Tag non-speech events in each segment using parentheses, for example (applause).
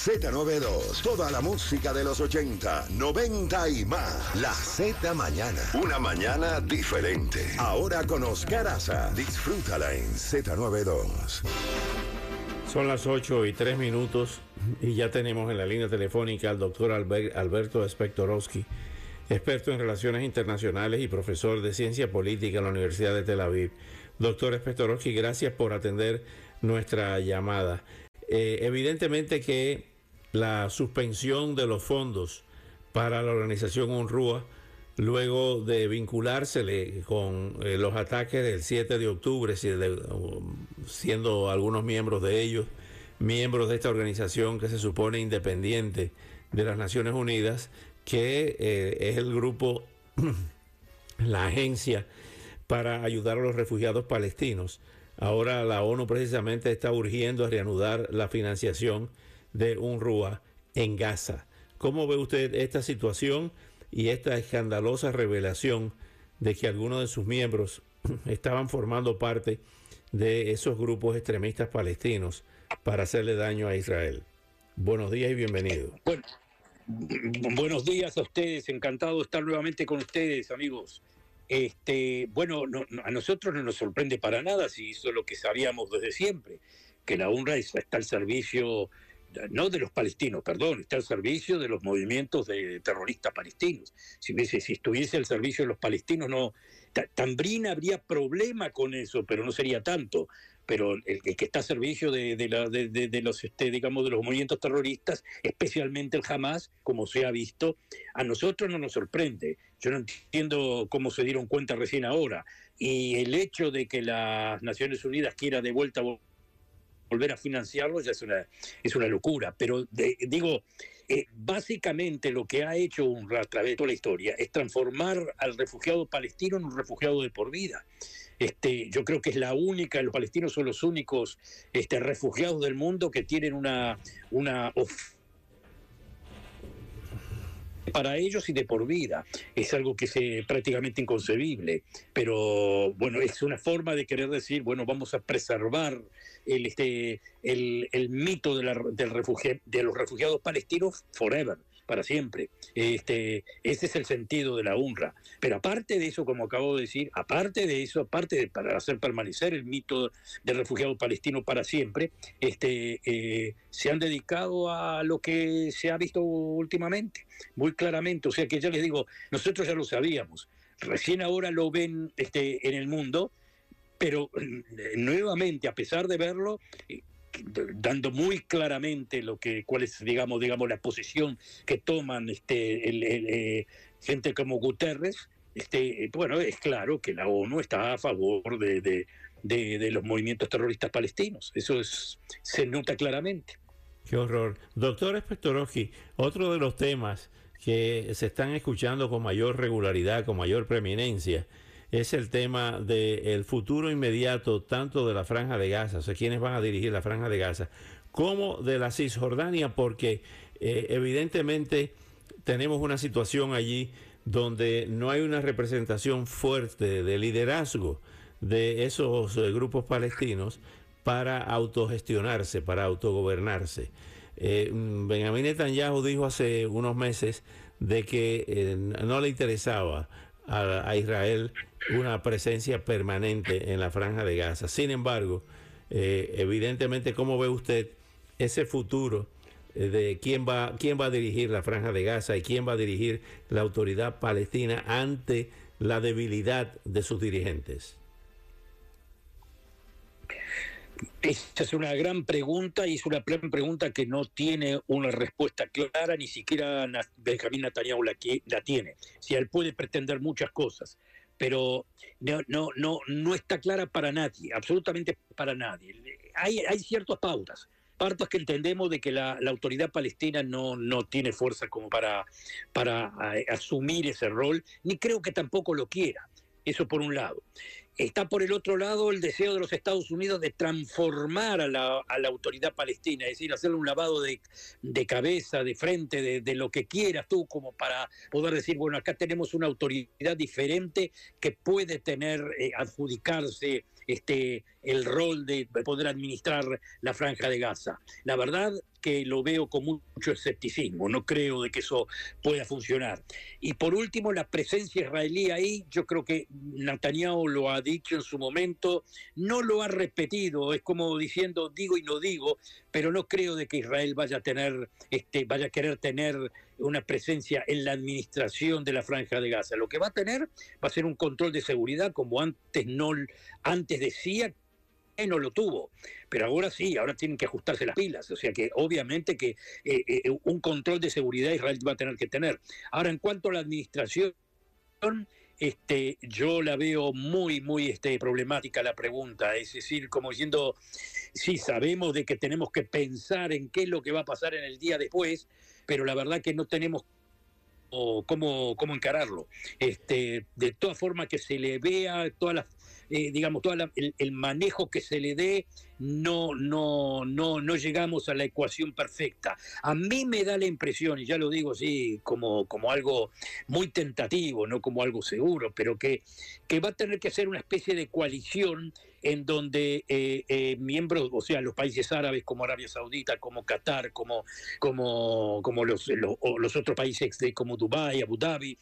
Z92, toda la música de los 80, 90 y más. La Z Mañana. Una mañana diferente. Ahora con Oscar Aza. Disfrútala en Z92. Son las 8 y 3 minutos y ya tenemos en la línea telefónica al doctor Alberto Spectorowski, experto en relaciones internacionales y profesor de ciencia política en la Universidad de Tel Aviv. Doctor Spectorowski, gracias por atender nuestra llamada. Eh, evidentemente que la suspensión de los fondos para la organización UNRUA, luego de vinculársele con eh, los ataques del 7 de octubre, siendo algunos miembros de ellos miembros de esta organización que se supone independiente de las Naciones Unidas, que eh, es el grupo, (clears throat) la agencia para ayudar a los refugiados palestinos. Ahora la ONU precisamente está urgiendo a reanudar la financiación de UNRWA en Gaza. ¿Cómo ve usted esta situación y esta escandalosa revelación de que algunos de sus miembros (clears throat) estaban formando parte de esos grupos extremistas palestinos para hacerle daño a Israel? Buenos días y bienvenido. Bueno, buenos días a ustedes, encantado de estar nuevamente con ustedes, amigos. Este, bueno, a nosotros no nos sorprende para nada si es lo que sabíamos desde siempre, que la UNRWA está al servicio no de los palestinos, perdón, está al servicio de los movimientos de terroristas palestinos. Si, si estuviese al servicio de los palestinos, no. Tambrín habría problema con eso, pero no sería tanto. Pero el, que está al servicio de, los, este, digamos, de los movimientos terroristas, especialmente el Hamas, como se ha visto, a nosotros no nos sorprende. Yo no entiendo cómo se dieron cuenta recién ahora. Y el hecho de que las Naciones Unidas quiera de vuelta volver a financiarlo ya es una, es una locura. Pero digo, eh, básicamente lo que ha hecho UNRWA a través de toda la historia es transformar al refugiado palestino en un refugiado de por vida. Este, yo creo que es la única, los palestinos son los únicos este, refugiados del mundo que tienen una, una para ellos y de por vida. Es algo que es prácticamente inconcebible, pero bueno, es una forma de querer decir, bueno, vamos a preservar el, este, el, mito de, la, del refugio, de los refugiados palestinos forever para siempre. Este, ese es el sentido de la UNRWA. Pero aparte de eso, como acabo de decir, aparte de eso, aparte de para hacer permanecer el mito del refugiado palestino para siempre, este, eh, se han dedicado a lo que se ha visto últimamente, muy claramente. O sea que ya les digo, nosotros ya lo sabíamos. Recién ahora lo ven este, en el mundo, pero eh, nuevamente, a pesar de verlo, eh, dando muy claramente lo que cuál es digamos digamos la posición que toman este eh, gente como Guterres este bueno es claro que la ONU está a favor de, de, de, los movimientos terroristas palestinos. Eso es se nota claramente. Qué horror. Doctor Spectorowski otro de los temas que se están escuchando con mayor regularidad con mayor preeminencia es el tema del futuro inmediato tanto de la franja de Gaza, o sea, quiénes van a dirigir la franja de Gaza, como de la Cisjordania, porque eh, evidentemente tenemos una situación allí donde no hay una representación fuerte de liderazgo de esos eh, grupos palestinos para autogestionarse, para autogobernarse. Eh, Benjamín Netanyahu dijo hace unos meses de que no le interesaba a, Israel una presencia permanente en la franja de Gaza. Sin embargo, eh, evidentemente, ¿cómo ve usted ese futuro eh, de quién va, quién va a dirigir la franja de Gaza y quién va a dirigir la autoridad palestina ante la debilidad de sus dirigentes? Esa es una gran pregunta y es una gran pregunta que no tiene una respuesta clara, ni siquiera Benjamín Netanyahu la, la tiene. Si él puede pretender muchas cosas, pero no, no, no, no está clara para nadie, absolutamente para nadie. Hay, ciertas pautas, pautas que entendemos de que la, autoridad palestina no, no tiene fuerza como para, para asumir ese rol, ni creo que tampoco lo quiera. Eso por un lado. Está por el otro lado el deseo de los Estados Unidos de transformar a la, autoridad palestina, es decir, hacerle un lavado de, cabeza, de frente, de, lo que quieras tú, como para poder decir, bueno, acá tenemos una autoridad diferente que puede tener, eh, adjudicarse este, el rol de poder administrar la franja de Gaza. La verdad que lo veo con mucho escepticismo, no creo de que eso pueda funcionar. Y por último, la presencia israelí ahí, yo creo que Netanyahu lo ha dicho en su momento, no lo ha repetido, es como diciendo digo y no digo, pero no creo de que Israel vaya a tener, este, vaya a querer tener una presencia en la administración de la franja de Gaza. Lo que va a tener va a ser un control de seguridad como antes no antes decía no lo tuvo, pero ahora sí, ahora tienen que ajustarse las pilas, o sea que obviamente que eh, eh, un control de seguridad Israel va a tener que tener. Ahora, en cuanto a la administración, este, yo la veo muy, muy este, problemática la pregunta, es decir, como diciendo, sí, sabemos de que tenemos que pensar en qué es lo que va a pasar en el día después, pero la verdad que no tenemos cómo, cómo encararlo. Este, de todas formas que se le vea todas las eh, digamos, todo el, manejo que se le dé, no, no, no, no llegamos a la ecuación perfecta. A mí me da la impresión, y ya lo digo así como, como algo muy tentativo, no como algo seguro, pero que, que va a tener que ser una especie de coalición en donde eh, eh, miembros, o sea, los países árabes como Arabia Saudita, como Qatar, como, como, como los, los, otros países como Dubái, Abu Dhabi,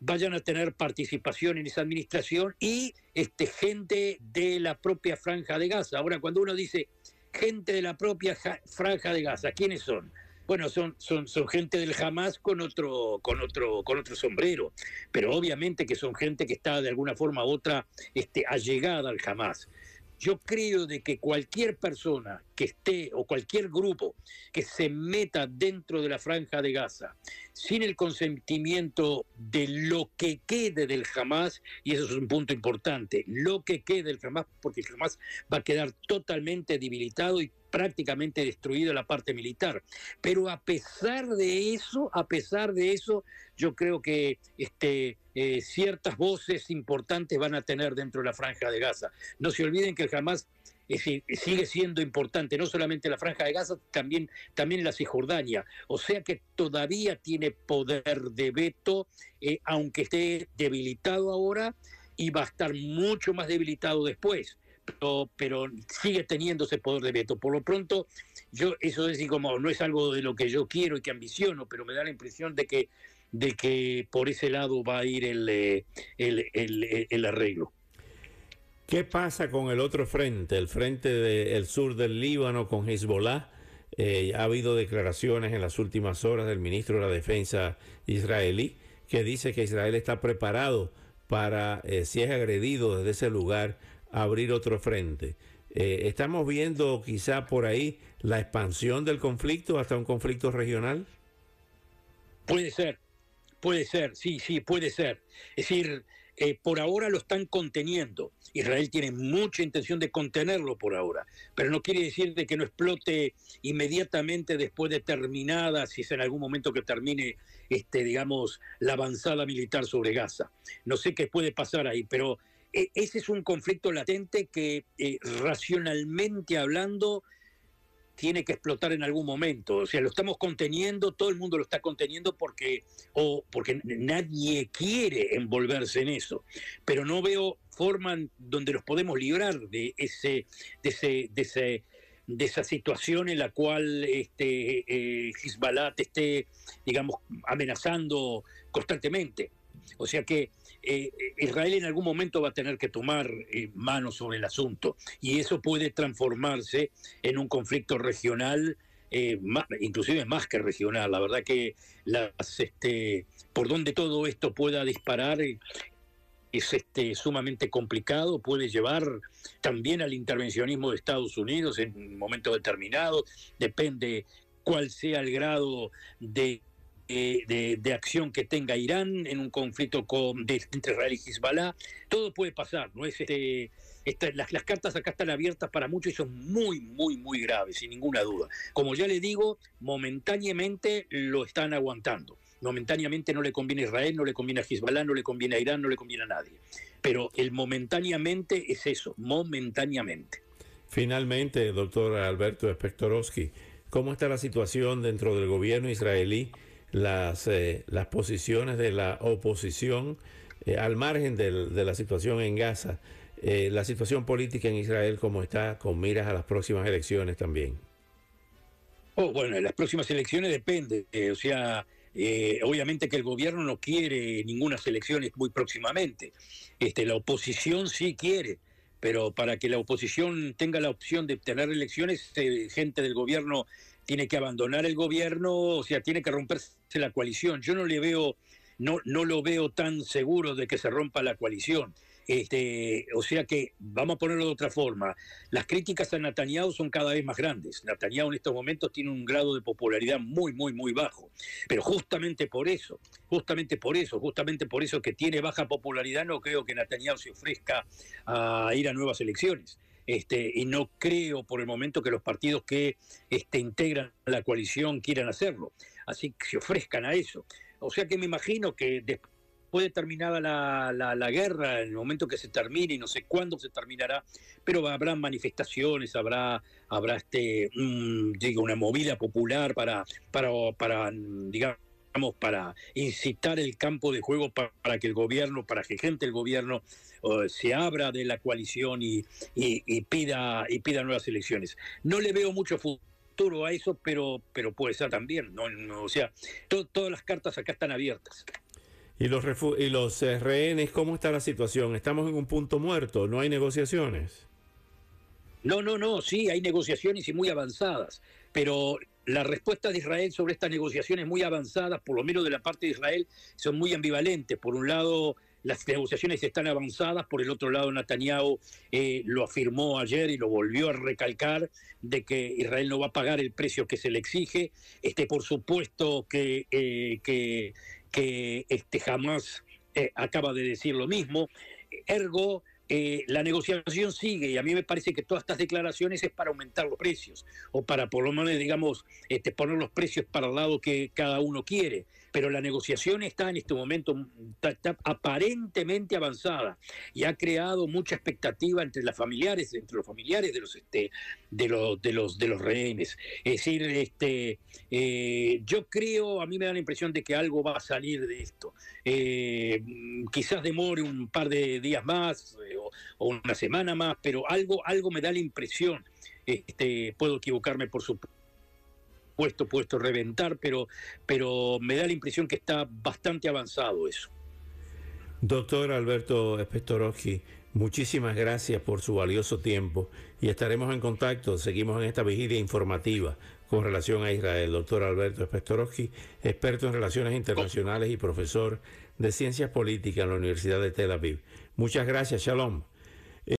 vayan a tener participación en esa administración y este, gente de la propia franja de Gaza. Ahora, cuando uno dice gente de la propia franja de Gaza, ¿quiénes son? Bueno, son, son, son gente del Hamas con otro, con otro, con otro sombrero, pero obviamente que son gente que está de alguna forma u otra este, allegada al Hamas. Yo creo de que cualquier persona que esté o cualquier grupo que se meta dentro de la franja de Gaza sin el consentimiento de lo que quede del Hamas, y eso es un punto importante, lo que quede del Hamas, porque el Hamas va a quedar totalmente debilitado y prácticamente destruido la parte militar. Pero a pesar de eso, a pesar de eso, yo creo que este, eh, ciertas voces importantes van a tener dentro de la franja de Gaza. No se olviden que el Hamas sigue siendo importante, no solamente la franja de Gaza, también, también la Cisjordania. O sea que todavía tiene poder de veto, eh, aunque esté debilitado ahora, y va a estar mucho más debilitado después. Pero, pero, sigue teniendo ese poder de veto. Por lo pronto, yo eso es como no es algo de lo que yo quiero y que ambiciono, pero me da la impresión de que de que por ese lado va a ir el, eh, el, arreglo. ¿Qué pasa con el otro frente, el frente del sur del Líbano con Hezbollah? Eh, ha habido declaraciones en las últimas horas del ministro de la Defensa israelí que dice que Israel está preparado para, eh, si es agredido desde ese lugar, abrir otro frente. ¿Estamos viendo quizá por ahí la expansión del conflicto hasta un conflicto regional? Puede ser, Puede ser, sí, sí, puede ser. Es decir, eh, por ahora lo están conteniendo. Israel tiene mucha intención de contenerlo por ahora, pero no quiere decir de que no explote inmediatamente después de terminada, si es en algún momento que termine, este, digamos, la avanzada militar sobre Gaza. No sé qué puede pasar ahí, pero eh, ese es un conflicto latente que eh, racionalmente hablando tiene que explotar en algún momento. O sea, lo estamos conteniendo, todo el mundo lo está conteniendo porque, o porque nadie quiere envolverse en eso. Pero no veo forma donde nos podemos librar de ese, de ese, de ese de esa situación en la cual este, eh, Hezbollah te esté, digamos, amenazando constantemente. O sea que eh, Israel en algún momento va a tener que tomar eh, mano sobre el asunto y eso puede transformarse en un conflicto regional, eh, inclusive más que regional. La verdad que las, este, por donde todo esto pueda disparar es este, sumamente complicado, puede llevar también al intervencionismo de Estados Unidos en momentos determinados, depende cuál sea el grado de de, acción que tenga Irán en un conflicto con, entre Israel y Hezbollah. Todo puede pasar, ¿no? Es este, las, las, cartas acá están abiertas para muchos y son muy, muy, muy graves, sin ninguna duda. Como ya le digo, momentáneamente lo están aguantando. Momentáneamente no le conviene a Israel, no le conviene a Hezbollah, no le conviene a Irán, no le conviene a nadie. pero el momentáneamente es eso, momentáneamente. Finalmente, doctor Alberto Spektorowski, ¿cómo está la situación dentro del gobierno israelí? Las, eh, las posiciones de la oposición eh, al margen de la situación en Gaza, eh, la situación política en Israel, ¿cómo está con miras a las próximas elecciones también? Oh, bueno, en las próximas elecciones depende. o sea, obviamente que el gobierno no quiere ninguna elecciones muy próximamente. Este, la oposición sí quiere pero para que la oposición tenga la opción de tener elecciones, eh, gente del gobierno tiene que abandonar el gobierno, o sea, tiene que romperse la coalición. Yo no le veo, no, no lo veo tan seguro de que se rompa la coalición. Este, o sea que, vamos a ponerlo de otra forma, las críticas a Netanyahu son cada vez más grandes. Netanyahu en estos momentos tiene un grado de popularidad muy, muy, muy bajo. Pero justamente por eso, justamente por eso, justamente por eso que tiene baja popularidad, no creo que Netanyahu se ofrezca a ir a nuevas elecciones. Este, y no creo por el momento que los partidos que este, integran la coalición quieran hacerlo. Así que se ofrezcan a eso. O sea que me imagino que después puede terminada la, la, guerra, en el momento que se termine, y no sé cuándo se terminará, pero habrá manifestaciones, habrá, habrá este, digo, una movida popular para, para, para digamos, para incitar el campo de juego para, que el gobierno, para que gente del gobierno se abra de la coalición y, y, pida, y pida nuevas elecciones. No le veo mucho futuro a eso, pero, pero puede ser también. ¿no? o sea, todas las cartas acá están abiertas. ¿Y los, y los eh, rehenes, cómo está la situación? ¿Estamos en un punto muerto? ¿No hay negociaciones? No, no, no, sí, hay negociaciones y muy avanzadas, pero la respuesta de Israel sobre estas negociaciones muy avanzadas, por lo menos de la parte de Israel, son muy ambivalentes. Por un lado, las negociaciones están avanzadas, por el otro lado, Netanyahu eh, lo afirmó ayer y lo volvió a recalcar de que Israel no va a pagar el precio que se le exige. Este, por supuesto que, eh, que este, jamás eh, acaba de decir lo mismo. Ergo, eh, la negociación sigue y a mí me parece que todas estas declaraciones es para aumentar los precios o para por lo menos, digamos, este, poner los precios para el lado que cada uno quiere pero la negociación está en este momento aparentemente avanzada y ha creado mucha expectativa entre las familiares, entre los familiares de los este, de los de los rehenes. Es decir, este eh, yo creo, a mí me da la impresión de que algo va a salir de esto. Eh, quizás demore un par de días más eh, o, o, una semana más, pero algo algo me da la impresión. Este, puedo equivocarme por supuesto puesto, puesto reventar, pero, pero me da la impresión que está bastante avanzado eso. Doctor Alberto Spestorowski, muchísimas gracias por su valioso tiempo y estaremos en contacto. Seguimos en esta vigilia informativa con relación a Israel. Doctor Alberto Spestorowski, experto en relaciones internacionales y profesor de ciencias políticas en la Universidad de Tel Aviv. Muchas gracias, Shalom.